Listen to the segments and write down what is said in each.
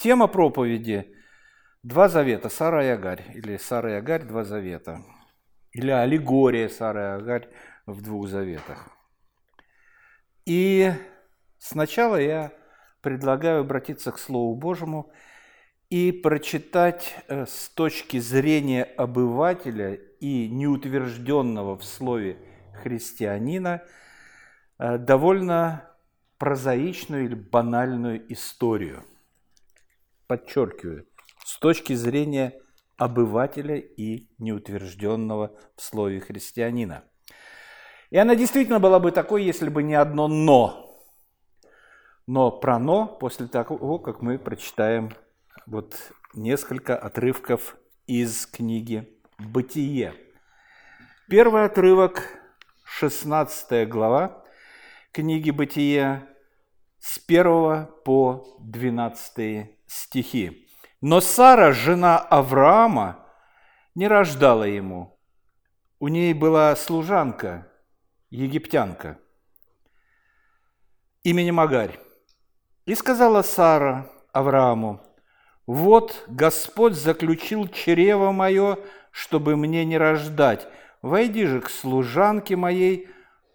Тема проповеди «Два завета. Сара и Агарь» или «Сара и Агарь. Два завета» или аллегория Сары и Агарь в двух заветах. И сначала я предлагаю обратиться к Слову Божьему и прочитать э, с точки зрения обывателя и неутвержденного в слове христианина э, довольно прозаичную или банальную историю. Подчеркиваю, с точки зрения обывателя и неутвержденного в слове христианина. И она действительно была бы такой, если бы не одно «но». Но про «но» после того, как мы прочитаем вот несколько отрывков из книги «Бытие». Первый отрывок, 16 глава книги «Бытие», с 1 по 12 стихи. Но Сара, жена Авраама, не рождала ему. У ней была служанка, египтянка, именем Агарь. И сказала Сара Аврааму, «Вот Господь заключил чрево мое, чтобы мне не рождать. Войди же к служанке моей,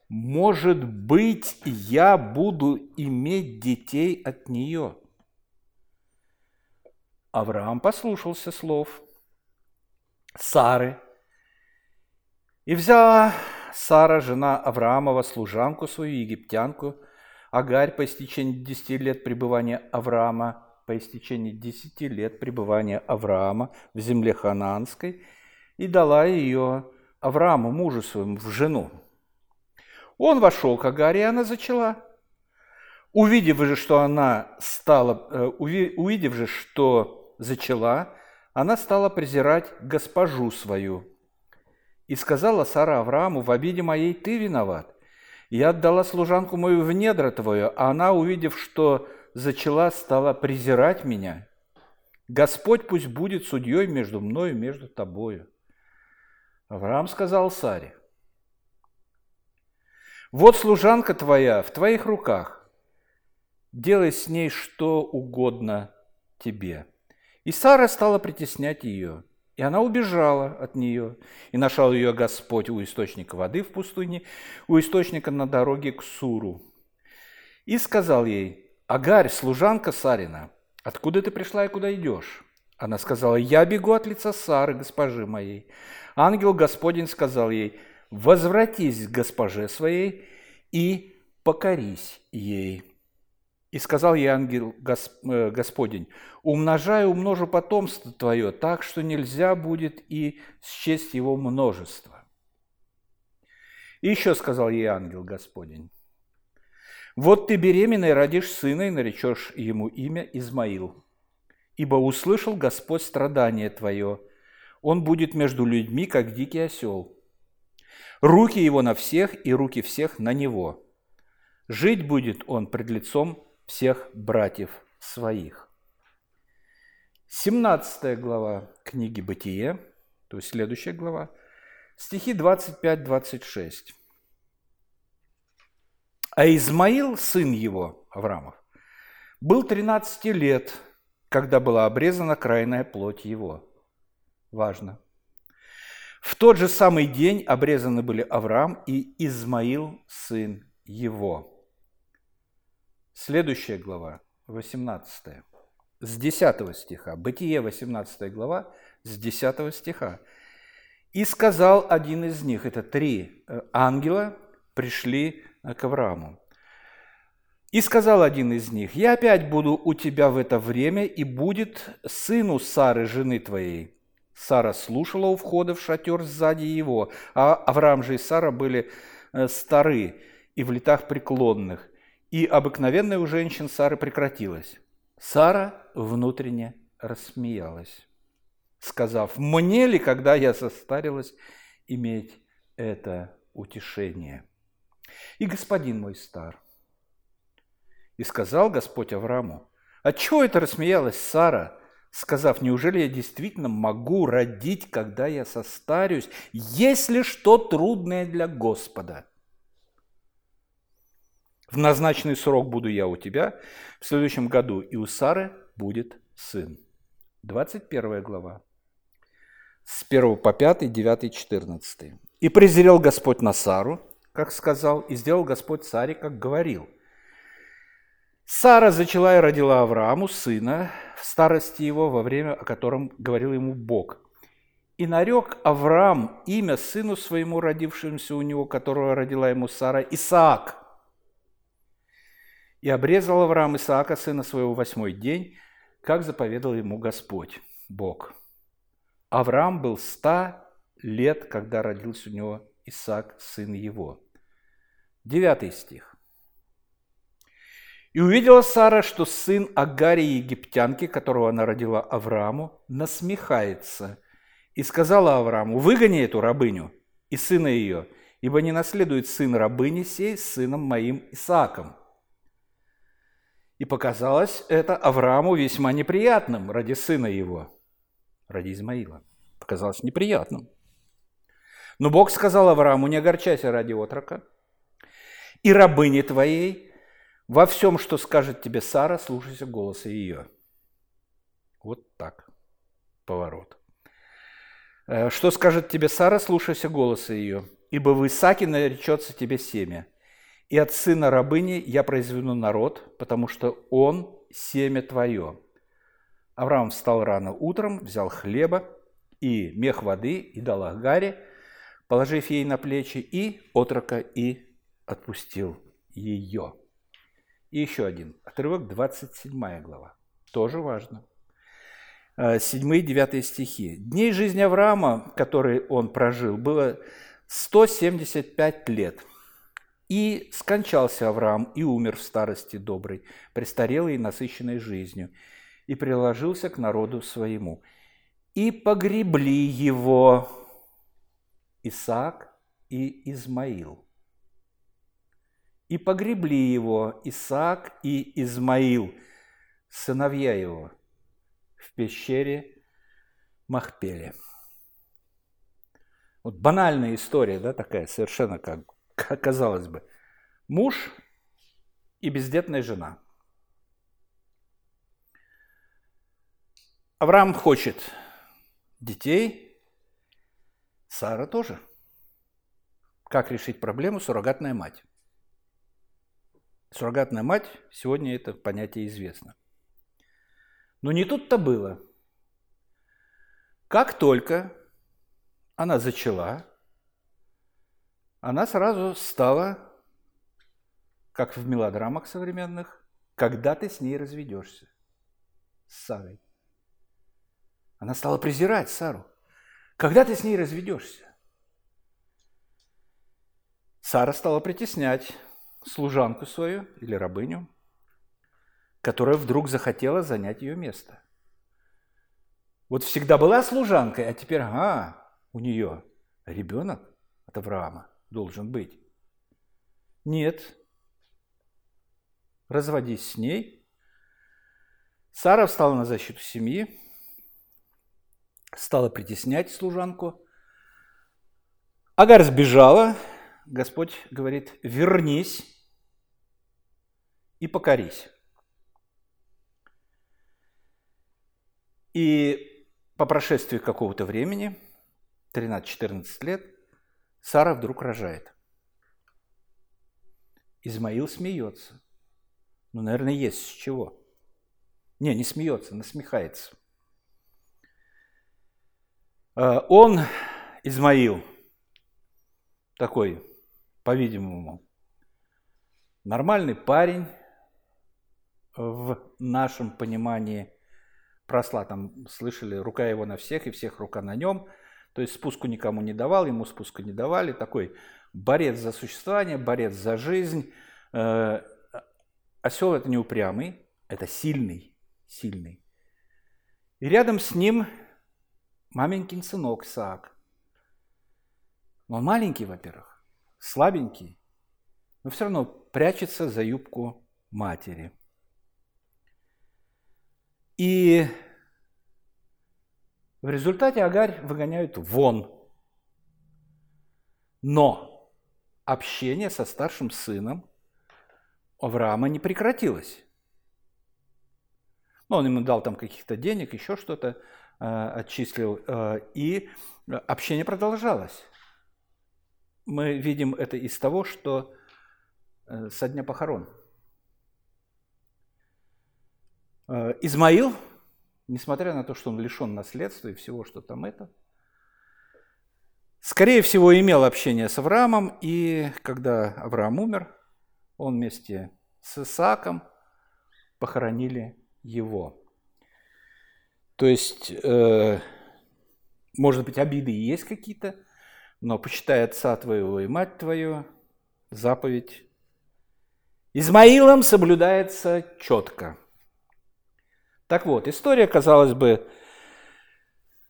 может быть, я буду иметь детей от нее». Авраам послушался слов Сары. И взяла Сара, жена Авраамова, служанку свою, египтянку, Агарь по истечении десяти лет пребывания Авраама, по истечении десяти лет пребывания Авраама в земле ханаанской, и дала ее Аврааму, мужу своему, в жену. Он вошел к Агаре, и она зачала. Увидев же, что она стала, э, увидев же, что зачала, она стала презирать госпожу свою. И сказала Сара Аврааму, в обиде моей ты виноват. Я отдала служанку мою в недра твое, а она, увидев, что зачала, стала презирать меня. Господь пусть будет судьей между мною и между тобою. Авраам сказал Саре, вот служанка твоя в твоих руках, делай с ней что угодно тебе. И Сара стала притеснять ее, и она убежала от нее. И нашел ее Господь у источника воды в пустыне, у источника на дороге к Суру. И сказал ей, «Агарь, служанка Сарина, откуда ты пришла и куда идешь?» Она сказала, «Я бегу от лица Сары, госпожи моей». Ангел Господень сказал ей, «Возвратись к госпоже своей и покорись ей». И сказал ей ангел э, Господень, умножай, умножу потомство твое, так что нельзя будет и счесть его множество. И еще сказал ей ангел Господень, вот ты беременна родишь сына, и наречешь ему имя Измаил. Ибо услышал Господь страдание твое, он будет между людьми, как дикий осел. Руки его на всех, и руки всех на него. Жить будет он пред лицом всех братьев своих. 17 глава книги «Бытие», то есть следующая глава, стихи 25-26. А Измаил, сын его, Авраамов, был 13 лет, когда была обрезана крайная плоть его. Важно. В тот же самый день обрезаны были Авраам и Измаил, сын его. Следующая глава, 18, с 10 стиха. Бытие, 18 глава, с 10 стиха. «И сказал один из них, это три э, ангела, пришли э, к Аврааму. И сказал один из них, «Я опять буду у тебя в это время, и будет сыну Сары, жены твоей». Сара слушала у входа в шатер сзади его, а Авраам же и Сара были э, стары и в летах преклонных. И обыкновенная у женщин Сары прекратилась. Сара внутренне рассмеялась, сказав, «Мне ли, когда я состарилась, иметь это утешение? И господин мой стар». И сказал Господь Аврааму, «Отчего это рассмеялась Сара?» сказав, неужели я действительно могу родить, когда я состарюсь, если что трудное для Господа? В назначенный срок буду я у тебя в следующем году, и у Сары будет сын. 21 глава. С 1 по 5, 9, 14. «И презрел Господь на Сару, как сказал, и сделал Господь Саре, как говорил. Сара зачала и родила Аврааму сына в старости его, во время, о котором говорил ему Бог. И нарек Авраам имя сыну своему, родившемуся у него, которого родила ему Сара, Исаак. И обрезал Авраам Исаака, сына своего, восьмой день, как заповедал ему Господь, Бог. Авраам был ста лет, когда родился у него Исаак, сын его. Девятый стих. И увидела Сара, что сын Агарии египтянки, которого она родила Аврааму, насмехается. И сказала Аврааму, выгони эту рабыню и сына ее, ибо не наследует сын рабыни сей с сыном моим Исааком. И показалось это Аврааму весьма неприятным ради сына его, ради Измаила. Показалось неприятным. Но Бог сказал Аврааму, не огорчайся ради отрока, и рабыни твоей во всем, что скажет тебе Сара, слушайся голоса ее. Вот так. Поворот. Э, что скажет тебе Сара, слушайся голоса ее. Ибо в Исаке наречется тебе семя. И от сына рабыни я произведу народ, потому что он семя твое. Авраам встал рано утром, взял хлеба и мех воды и дал Агаре, положив ей на плечи, и отрока, и отпустил ее. И еще один отрывок, 27 глава. Тоже важно. 7 и 9 стихи. Дней жизни Авраама, которые он прожил, было 175 лет. И скончался Авраам и умер в старости доброй, престарелой и насыщенной жизнью, и приложился к народу своему. И погребли его Исаак и Измаил – и погребли его Исаак и Измаил, сыновья его, в пещере Махпеле. Вот банальная история, да, такая, совершенно как, казалось бы. Муж и бездетная жена. Авраам хочет детей, Сара тоже. Как решить проблему суррогатная мать? Суррогатная мать, сегодня это понятие известно. Но не тут-то было. Как только она зачала, она сразу стала, как в мелодрамах современных, когда ты с ней разведешься, с Сарой. Она стала презирать Сару. Когда ты с ней разведешься? Сара стала притеснять служанку свою или рабыню, которая вдруг захотела занять ее место. Вот всегда была служанкой, а теперь, а, у нее ребенок от Авраама должен быть. Нет. Разводись с ней. Сара встала на защиту семьи, стала притеснять служанку. Агар сбежала. Господь говорит, вернись и покорись. И по прошествии какого-то времени, 13-14 лет, Сара вдруг рожает. Измаил смеется. Ну, наверное, есть с чего. Не, не смеется, насмехается. А, он, Измаил, такой, по-видимому, нормальный парень, в нашем понимании просла, там слышали, рука его на всех и всех рука на нем, то есть спуску никому не давал, ему спуска не давали, такой борец за существование, борец за жизнь. Э, Осел это не упрямый, это сильный, сильный. И рядом с ним маменькин сынок Исаак. Он маленький, во-первых, слабенький, но все равно прячется за юбку матери – и в результате Агарь выгоняют вон. Но общение со старшим сыном Авраама не прекратилось. Ну, он ему дал там каких-то денег, еще что-то э, отчислил, э, и общение продолжалось. Мы видим это из того, что э, со дня похорон. Э, Измаил, несмотря на то, что он лишен наследства и всего, что там это, скорее всего, имел общение с Авраамом, и когда Авраам умер, он вместе с Исааком похоронили его. То есть, э, может быть, обиды и есть какие-то, но почитай отца твоего и мать твою, заповедь Измаилом соблюдается четко. Так вот, история, казалось бы,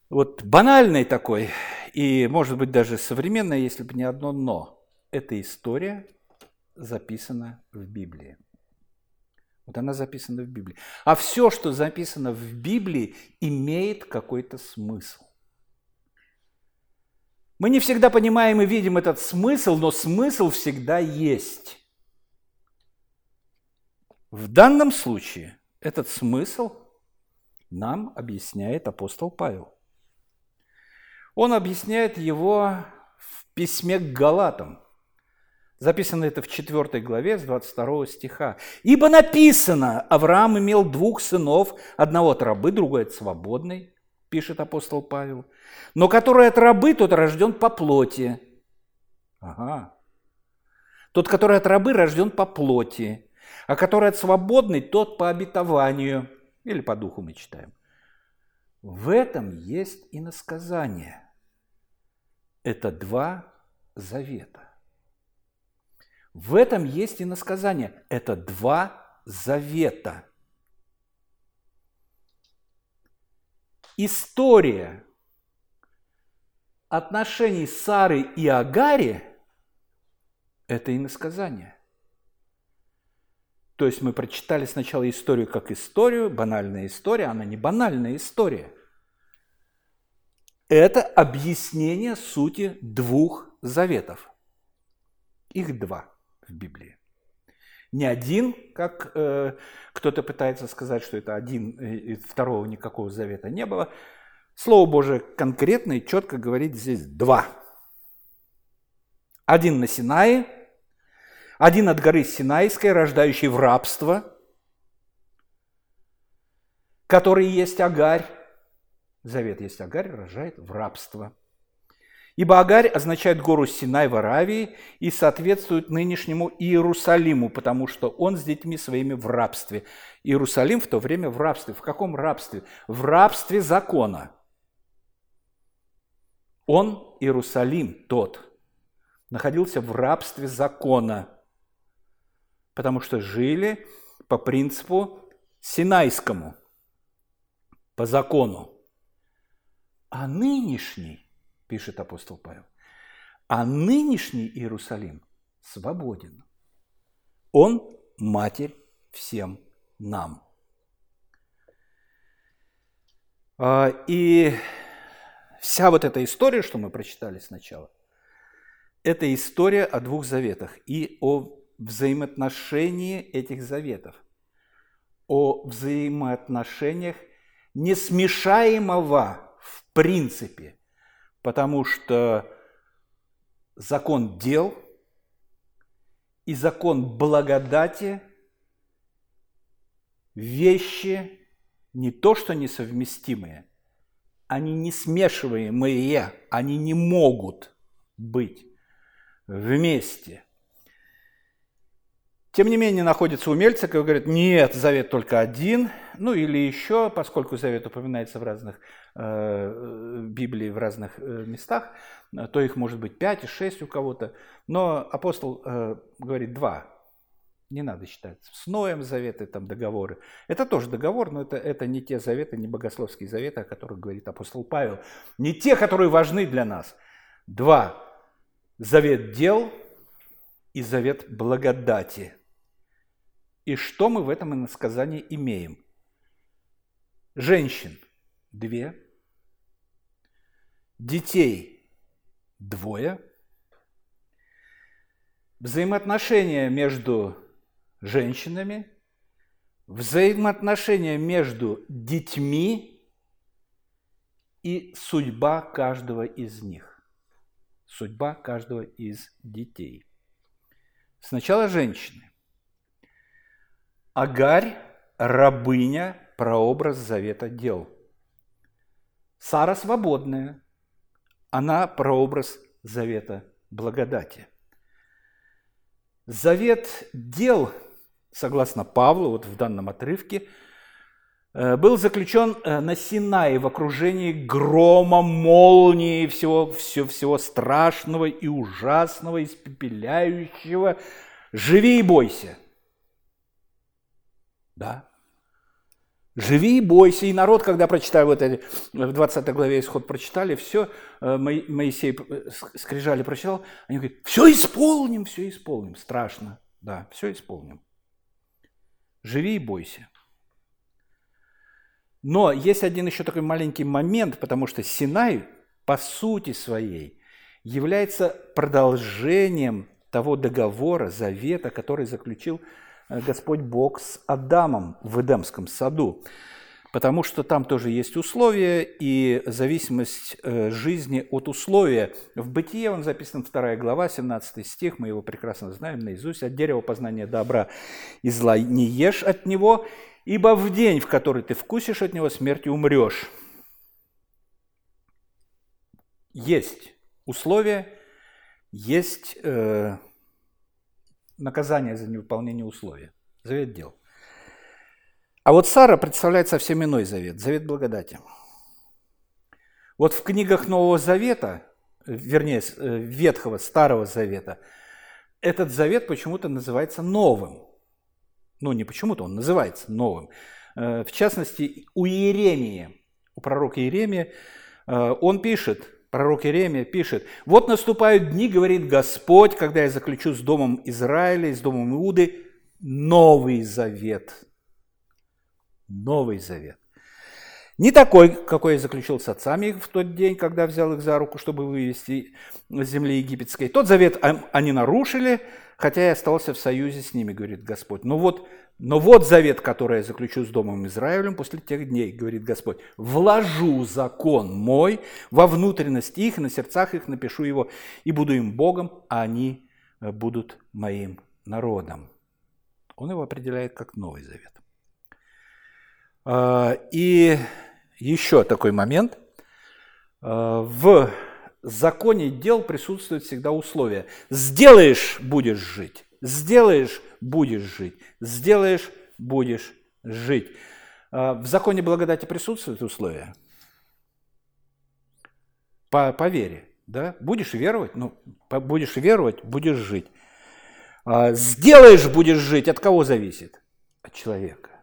вот банальной такой, и, может быть, даже современная, если бы не одно «но». Эта история записана в Библии. Вот она записана в Библии. А все, что записано в Библии, имеет какой-то смысл. Мы не всегда понимаем и видим этот смысл, но смысл всегда есть. В данном случае этот смысл нам объясняет апостол Павел. Он объясняет его в письме к Галатам – Записано это в 4 главе с 22 стиха. «Ибо написано, Авраам имел двух сынов, одного от рабы, другой от свободной, пишет апостол Павел, но который от рабы, тот рожден по плоти». Ага. Тот, который от рабы, рожден по плоти, а который от свободной, тот по обетованию. Или по духу мы читаем. В этом есть и насказание. Это два завета. В этом есть и насказание. Это два завета. История отношений Сары и Агари – это и насказание. То есть мы прочитали сначала историю как историю, банальная история, она не банальная история. Это объяснение сути двух заветов. Их два – в Библии. Не один, как э, кто-то пытается сказать, что это один, и второго никакого завета не было. Слово Божие конкретно и четко говорит здесь два. Один на Синае, один от горы Синайской, рождающий в рабство, который есть Агарь. Завет есть Агарь, рожает в рабство – Ибо Агарь означает гору Синай в Аравии и соответствует нынешнему Иерусалиму, потому что он с детьми своими в рабстве. Иерусалим в то время в рабстве. В каком рабстве? В рабстве закона. Он, Иерусалим, тот, находился в рабстве закона, потому что жили по принципу Синайскому, по закону. А нынешний пишет апостол Павел. А нынешний Иерусалим свободен. Он матерь всем нам. А, и вся вот эта история, что мы прочитали сначала, это история о двух заветах и о взаимоотношении этих заветов, о взаимоотношениях несмешаемого в принципе потому что закон дел и закон благодати – вещи не то что несовместимые, они не смешиваемые, они не могут быть вместе. Тем не менее, находятся умельцы, которые говорят, нет, завет только один, ну или еще, поскольку завет упоминается в разных э, Библии, в разных э, местах, то их может быть пять и шесть у кого-то. Но апостол э, говорит два. Не надо считать. С Ноем заветы, там договоры. Это тоже договор, но это, это не те заветы, не богословские заветы, о которых говорит апостол Павел. Не те, которые важны для нас. Два. Завет дел и завет благодати. И что мы в этом иносказании имеем? Женщин – две, детей – двое, взаимоотношения между женщинами взаимоотношения между детьми и судьба каждого из них. Судьба каждого из детей. Сначала женщины. Агарь, рабыня, прообраз завета дел. Сара свободная. Она прообраз завета благодати. Завет дел – согласно Павлу, вот в данном отрывке, э, был заключен э, на Синае в окружении грома, молнии, всего, всего, всего страшного и ужасного, испепеляющего. Живи и бойся. Да. Живи и бойся. И народ, когда прочитали вот это, в 20 главе исход прочитали, все, э, Моисей скрижали прочитал, они говорят, все исполним, все исполним. Страшно. Да, все исполним. Живи и бойся. Но есть один еще такой маленький момент, потому что Синай по сути своей является продолжением того договора, завета, который заключил э, Господь Бог с Адамом в Эдемском саду потому что там тоже есть условия и зависимость э, жизни от условия. В Бытие он записан 2 глава, 17 стих, мы его прекрасно знаем наизусть. «От дерева познания добра и зла не ешь от него, ибо в день, в который ты вкусишь от него, смертью умрешь». Есть условия, есть э, наказание за невыполнение условия. Завет дел – а вот Сара представляет совсем иной завет, завет благодати. Вот в книгах Нового Завета, вернее, э, Ветхого, Старого Завета, этот завет почему-то называется новым. Ну, не почему-то, он называется новым. Э, в частности, у Иеремии, у пророка Иеремия, э, он пишет, пророк Иеремия пишет, «Вот наступают дни, говорит Господь, когда я заключу с домом Израиля и с домом Иуды новый завет, Новый Завет. Не такой, какой я заключил с отцами в тот день, когда взял их за руку, чтобы вывести с земли египетской. Тот завет они нарушили, хотя я остался в союзе с ними, говорит Господь. Но вот, но вот завет, который я заключу с Домом Израилем после тех дней, говорит Господь. Вложу закон мой во внутренность их, на сердцах их напишу его, и буду им Богом, а они э, будут моим народом. Он его определяет как Новый Завет. А, и еще такой момент. А, в законе дел присутствует всегда условие. Сделаешь – будешь жить. Сделаешь – будешь жить. Сделаешь – будешь жить. А, в законе благодати присутствуют условия? По, по вере. Да? Будешь веровать? Ну, будешь веровать, будешь жить. Сделаешь – будешь жить. От кого зависит? От человека.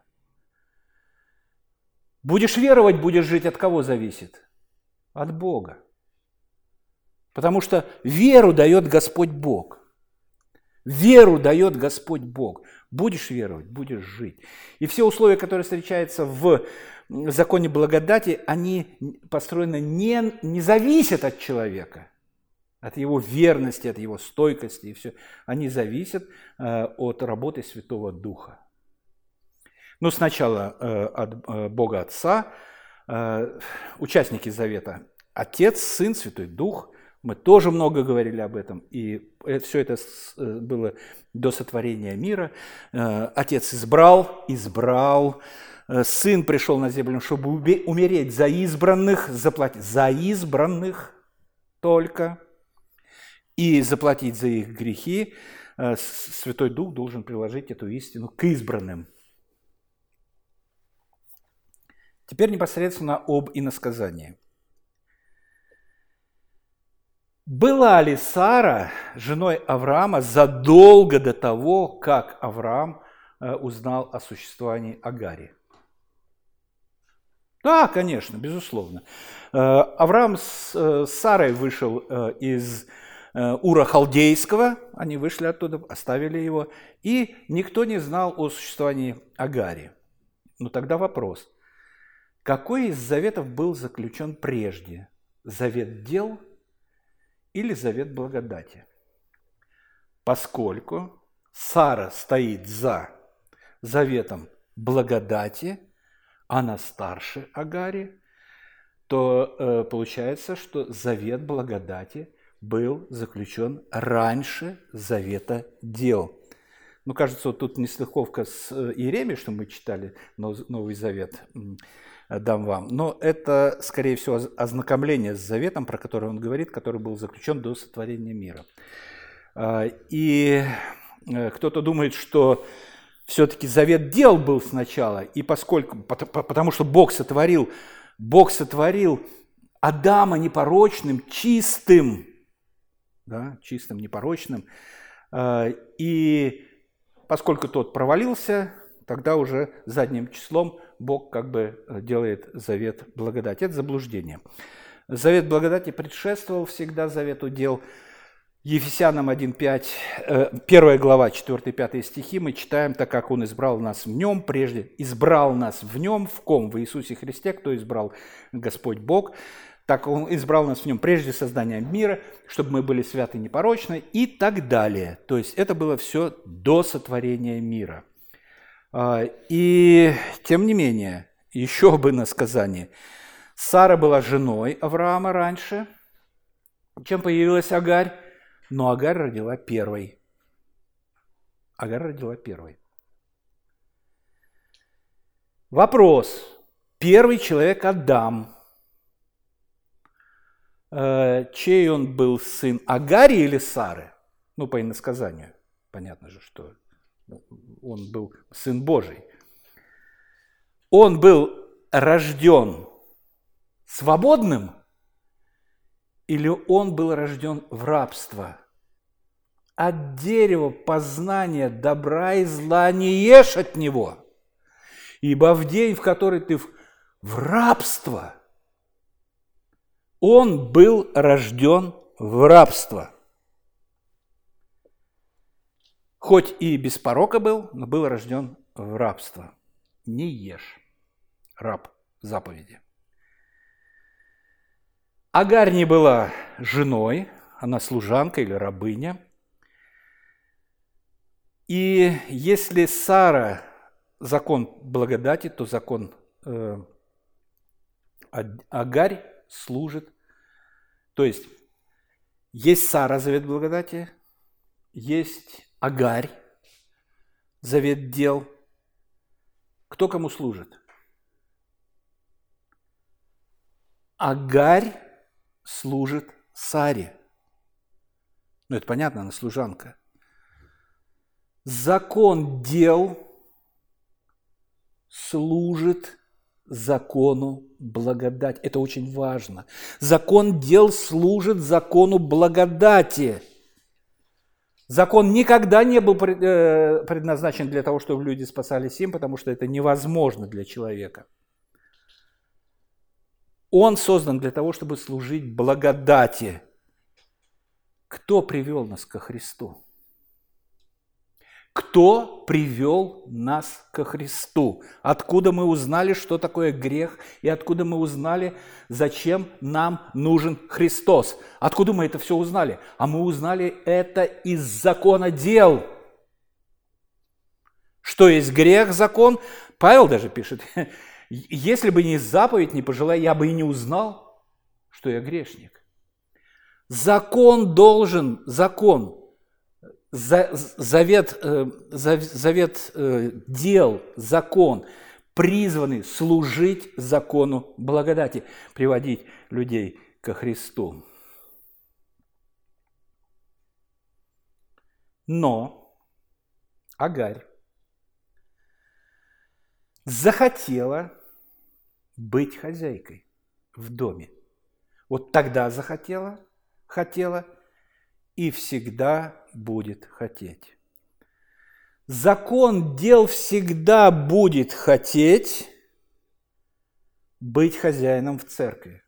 Будешь веровать, будешь жить, от кого зависит? От Бога. Потому что веру дает Господь Бог. Веру дает Господь Бог. Будешь веровать, будешь жить. И все условия, которые встречаются в законе благодати, они построены не, не зависят от человека, от его верности, от его стойкости и все. Они зависят э, от работы Святого Духа. Ну, сначала э, от э, Бога Отца, э, участники Завета, Отец, Сын, Святой Дух. Мы тоже много говорили об этом, и все это было до сотворения мира. Отец избрал, избрал, Сын пришел на землю, чтобы умереть за избранных, заплатить за избранных только, и заплатить за их грехи. Святой Дух должен приложить эту истину к избранным. Теперь непосредственно об иносказании. Была ли Сара женой Авраама задолго до того, как Авраам э, узнал о существовании Агари? Да, конечно, безусловно. Э, Авраам э, с Сарой вышел из Ура Халдейского, они вышли оттуда, оставили его, и никто не знал о существовании Агари. Но тогда вопрос – какой из заветов был заключен прежде? Завет дел или завет благодати? Поскольку Сара стоит за заветом благодати, она старше Агари, то э, получается, что завет благодати был заключен раньше завета дел. Ну, кажется, вот тут нестыковка с э, Иеремией, что мы читали Новый Завет, дам вам. Но это, скорее всего, ознакомление с заветом, про который он говорит, который был заключен до сотворения мира. А, и э, кто-то думает, что все-таки завет дел был сначала, и поскольку, потому что Бог сотворил, Бог сотворил Адама непорочным, чистым, да, чистым, непорочным, а, и Поскольку тот провалился, тогда уже задним числом Бог как бы э, делает завет благодати. Это заблуждение. Завет благодати предшествовал всегда завету дел. Ефесянам 1.5, э, первая глава, 4-5 стихи, мы читаем, так как Он избрал нас в Нем прежде, избрал нас в Нем, в ком? В Иисусе Христе, кто избрал Господь Бог, так Он избрал нас в нем прежде создания мира, чтобы мы были святы и непорочны и так далее. То есть это было все до сотворения мира. А, и тем не менее, еще бы на сказание, Сара была женой Авраама раньше, чем появилась Агарь, но Агарь родила первой. Агарь родила первой. Вопрос. Первый человек Адам – Э, чей он был сын, Агари или Сары? Ну, по иносказанию. Понятно же, что он был сын Божий. Он был рожден свободным или он был рожден в рабство? От дерева познания добра и зла не ешь от него, ибо в день, в который ты в рабство – он был рожден в рабство. Хоть и без порока был, но был рожден в рабство. Не ешь, раб заповеди. Агарь не была женой, она служанка или рабыня. И если Сара закон благодати, то закон э, Агарь служит. То есть есть Сара, завет благодати, есть Агарь, завет дел. Кто кому служит? Агарь служит Саре. Ну, это понятно, она служанка. Закон дел служит закону благодать. Это очень важно. Закон дел служит закону благодати. Закон никогда не был э, предназначен для того, чтобы люди спасались им, потому что это невозможно для человека. Он создан для того, чтобы служить благодати. Кто привел нас ко Христу? Кто привел нас ко Христу? Откуда мы узнали, что такое грех, и откуда мы узнали, зачем нам нужен Христос? Откуда мы это все узнали? А мы узнали это из закона дел. Что есть грех, закон? Павел даже пишет, если бы не заповедь, не пожелая, я бы и не узнал, что я грешник. Закон должен, закон завет, э, завет э, дел, закон, призваны служить закону благодати, приводить людей ко Христу. Но Агарь захотела быть хозяйкой в доме. Вот тогда захотела, хотела – и всегда будет хотеть. Закон дел всегда будет хотеть быть хозяином в церкви.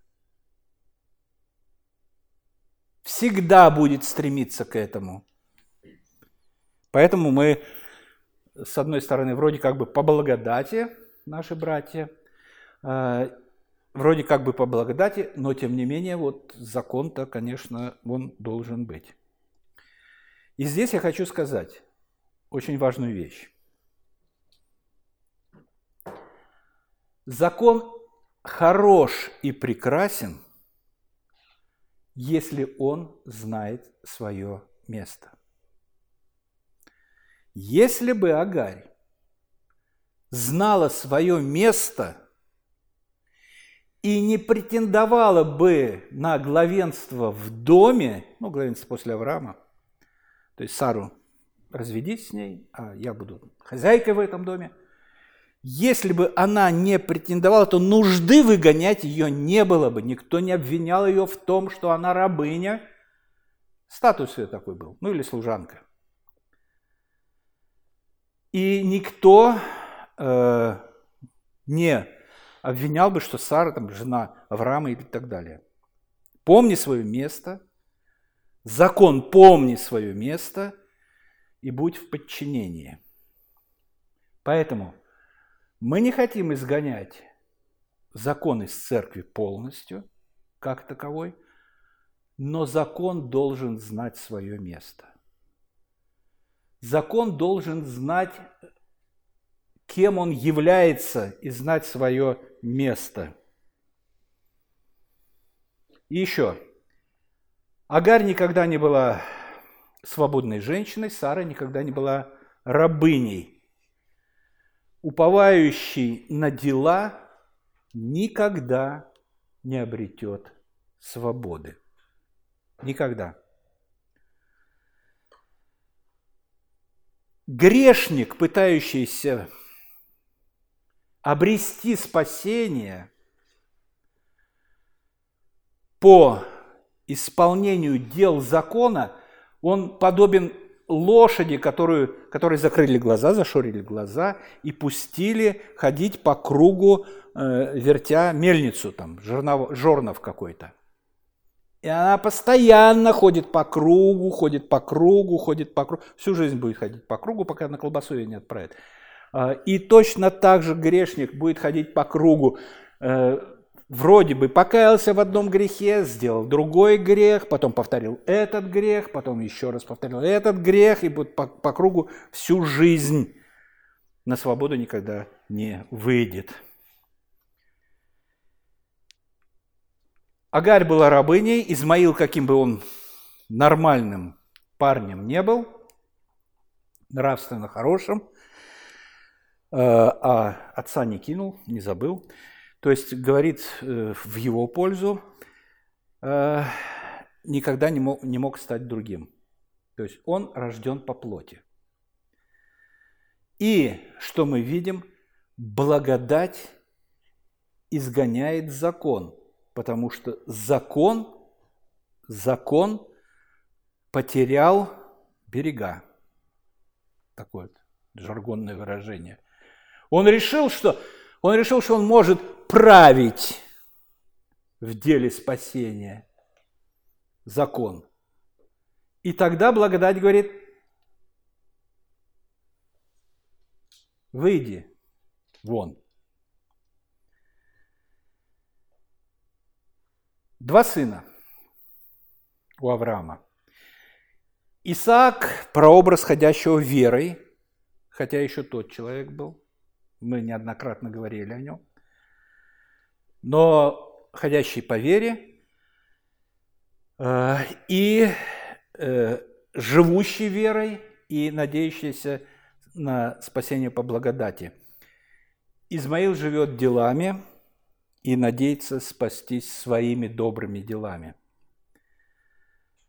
Всегда будет стремиться к этому. Поэтому мы, с одной стороны, вроде как бы по благодати, наши братья, э, вроде как бы по благодати, но тем не менее вот закон-то, конечно, он должен быть. И здесь я хочу сказать очень важную вещь. Закон хорош и прекрасен, если он знает свое место. Если бы Агарь знала свое место и не претендовала бы на главенство в доме, ну, главенство после Авраама, то есть Сару разведись с ней, а я буду хозяйкой в этом доме. Если бы она не претендовала, то нужды выгонять ее не было бы. Никто не обвинял ее в том, что она рабыня. Статус ее такой был, ну или служанка. И никто э, не обвинял бы, что Сара там жена Авраама и так далее. Помни свое место, закон помни свое место – и будь в подчинении. Поэтому мы не хотим изгонять закон из церкви полностью, как таковой, но закон должен знать свое место. Закон должен знать, кем он является, и знать свое место. И еще. Агарь никогда не была свободной женщиной, Сара никогда не была рабыней. Уповающий на дела никогда не обретет свободы. Никогда. Грешник, пытающийся обрести спасение по исполнению дел закона – он подобен лошади, которую, которые закрыли глаза, зашорили глаза и пустили ходить по кругу, э, вертя мельницу, там, жернов, жорнов какой-то. И она постоянно ходит по кругу, ходит по кругу, ходит по кругу. Всю жизнь будет ходить по кругу, пока на колбасу ее не отправит. А, и точно так же грешник будет ходить по кругу, э, вроде бы покаялся в одном грехе, сделал другой грех, потом повторил этот грех, потом еще раз повторил этот грех, и будет по, по кругу всю жизнь на свободу никогда не выйдет. Агарь была рабыней, Измаил, каким бы он нормальным парнем не был, нравственно хорошим, а отца не кинул, не забыл – то есть говорит э, в его пользу, э, никогда не мог, не мог стать другим. То есть он рожден по плоти. И что мы видим? Благодать изгоняет закон, потому что закон, закон потерял берега. Такое жаргонное выражение. Он решил, что он решил, что он может править в деле спасения закон. И тогда благодать говорит, выйди вон. Два сына у Авраама. Исаак – прообраз ходящего верой, хотя еще тот человек был. Мы неоднократно говорили о нем но ходящий по вере э, и э, живущий верой и надеющийся на спасение по благодати. Измаил живет делами и надеется спастись своими добрыми делами.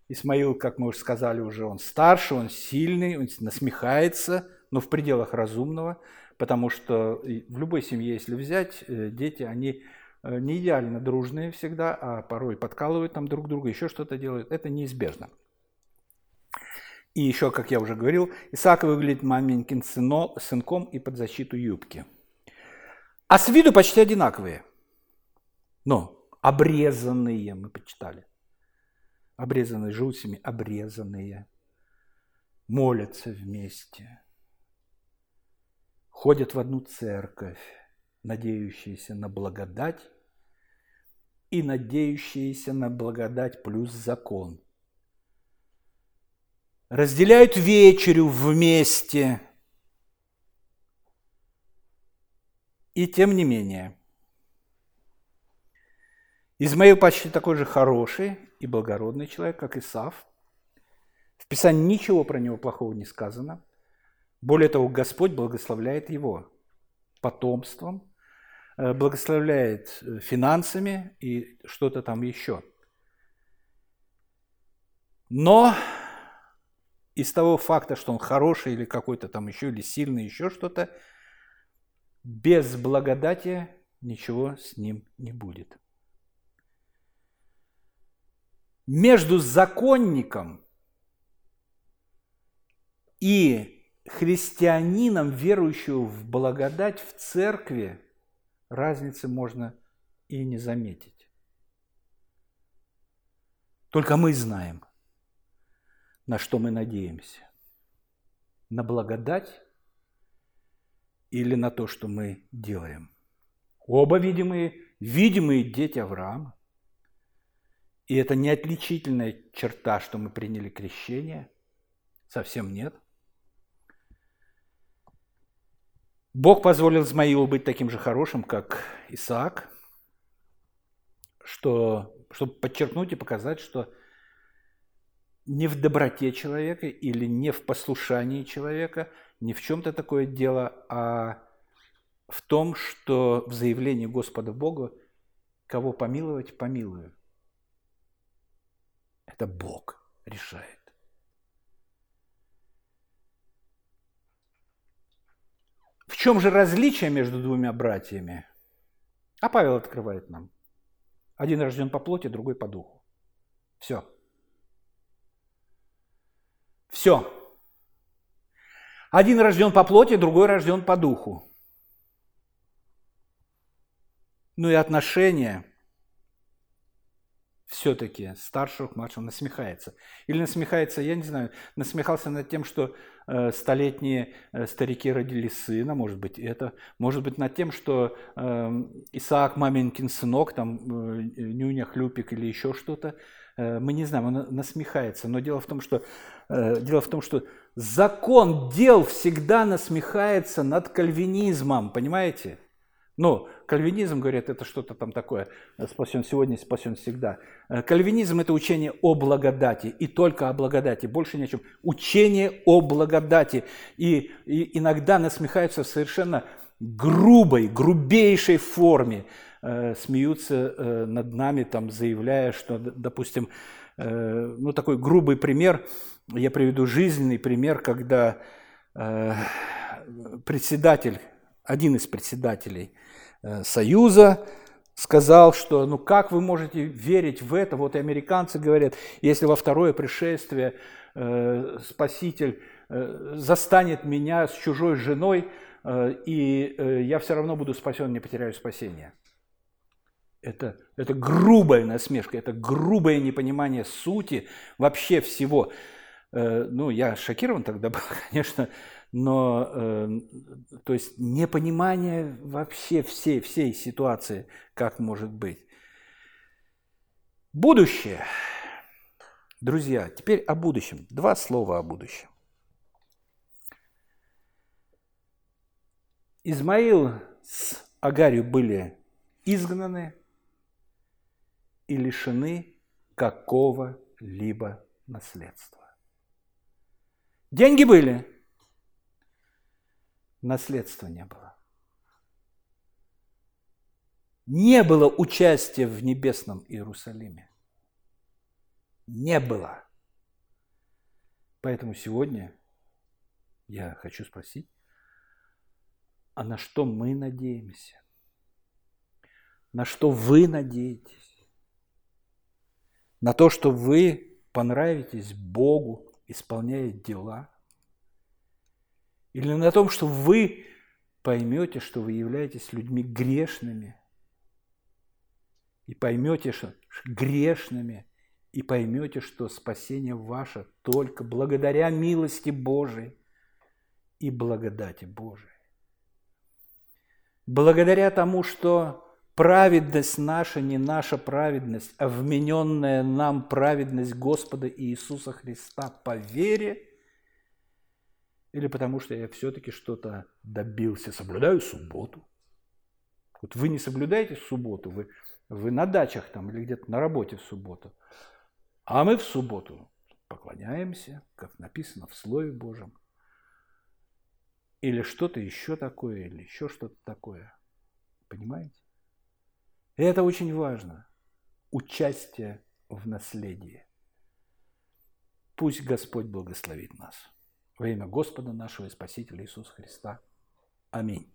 Исмаил, как мы уже сказали уже, он старше, он сильный, он насмехается, но в пределах разумного, потому что в любой семье, если взять, э, дети, они Э, не идеально дружные всегда, а порой подкалывают там друг друга, еще что-то делают. Это неизбежно. И еще, как я уже говорил, Исаак выглядит маменькин сыно, сынком и под защиту юбки. А с виду почти одинаковые. Но обрезанные, мы почитали. Обрезанные жусями, обрезанные. Молятся вместе. Ходят в одну церковь, надеющиеся на благодать и надеющиеся на благодать плюс закон. Разделяют вечерю вместе. И тем не менее, Измаил почти такой же хороший и благородный человек, как Исав. В Писании ничего про него плохого не сказано. Более того, Господь благословляет его потомством, э, благословляет э, финансами и что-то там еще. Но из того факта, что он хороший или какой-то там еще, или сильный, еще что-то, без благодати ничего с ним не будет. Между законником и христианином, верующим в благодать в церкви, разницы можно и не заметить. Только мы знаем, на что мы надеемся. На благодать или на то, что мы делаем. Оба видимые, видимые дети Авраама. И это не отличительная черта, что мы приняли крещение. Совсем нет. Бог позволил Измаилу быть таким же хорошим, как Исаак, что, чтобы подчеркнуть и показать, что не в доброте человека или не в послушании человека, не в чем-то такое дело, а в том, что в заявлении Господа Бога кого помиловать, помилую. Это Бог решает. В чем же различие между двумя братьями? А Павел открывает нам. Один рожден по плоти, другой по духу. Все. Все. Один рожден по плоти, другой рожден по духу. Ну и отношения все-таки старшего к младшему насмехается. Или насмехается, я не знаю, насмехался над тем, что э, столетние э, старики родили сына, может быть это, может быть над тем, что э, Исаак маменькин сынок, там э, нюня хлюпик или еще что-то, э, мы не знаем, он насмехается. Но дело в том, что э, дело в том, что закон дел всегда насмехается над кальвинизмом, понимаете? Ну, кальвинизм, говорят, это что-то там такое, спасен сегодня, спасен всегда. Э, кальвинизм – это учение о благодати, и только о благодати, больше ни о чем. Учение о благодати. И, и иногда насмехаются в совершенно грубой, грубейшей форме, э, смеются э, над нами, там, заявляя, что, допустим, э, ну, такой грубый пример, я приведу жизненный пример, когда э, председатель, один из председателей – Э, Союза сказал, что ну как вы можете верить в это? Вот и американцы говорят, если во второе пришествие э, Спаситель э, застанет меня с чужой женой, э, и э, я все равно буду спасен, не потеряю спасения. Это, это грубая насмешка, это грубое непонимание сути вообще всего. Э, ну, я шокирован тогда был, конечно, но, э, то есть, непонимание вообще всей, всей ситуации, как может быть. Будущее. Друзья, теперь о будущем. Два слова о будущем. Измаил с Агарью были изгнаны и лишены какого-либо наследства. Деньги были, наследства не было. Не было участия в небесном Иерусалиме. Не было. Поэтому сегодня я хочу спросить, а на что мы надеемся? На что вы надеетесь? На то, что вы понравитесь Богу, исполняя дела – или на том, что вы поймете, что вы являетесь людьми грешными. И поймете, что грешными. И поймете, что спасение ваше только благодаря милости Божией и благодати Божией. Благодаря тому, что праведность наша не наша праведность, а вмененная нам праведность Господа Иисуса Христа по вере – или потому что я все-таки что-то добился, соблюдаю субботу. Вот вы не соблюдаете субботу, вы Вы на дачах там или где-то на работе в субботу. А мы в субботу поклоняемся, как написано в Слове Божьем. Или что-то еще такое, или еще что-то такое. Понимаете? И это очень важно. Участие в наследии. Пусть Господь благословит нас. Во имя Господа нашего и Спасителя Иисуса Христа. Аминь.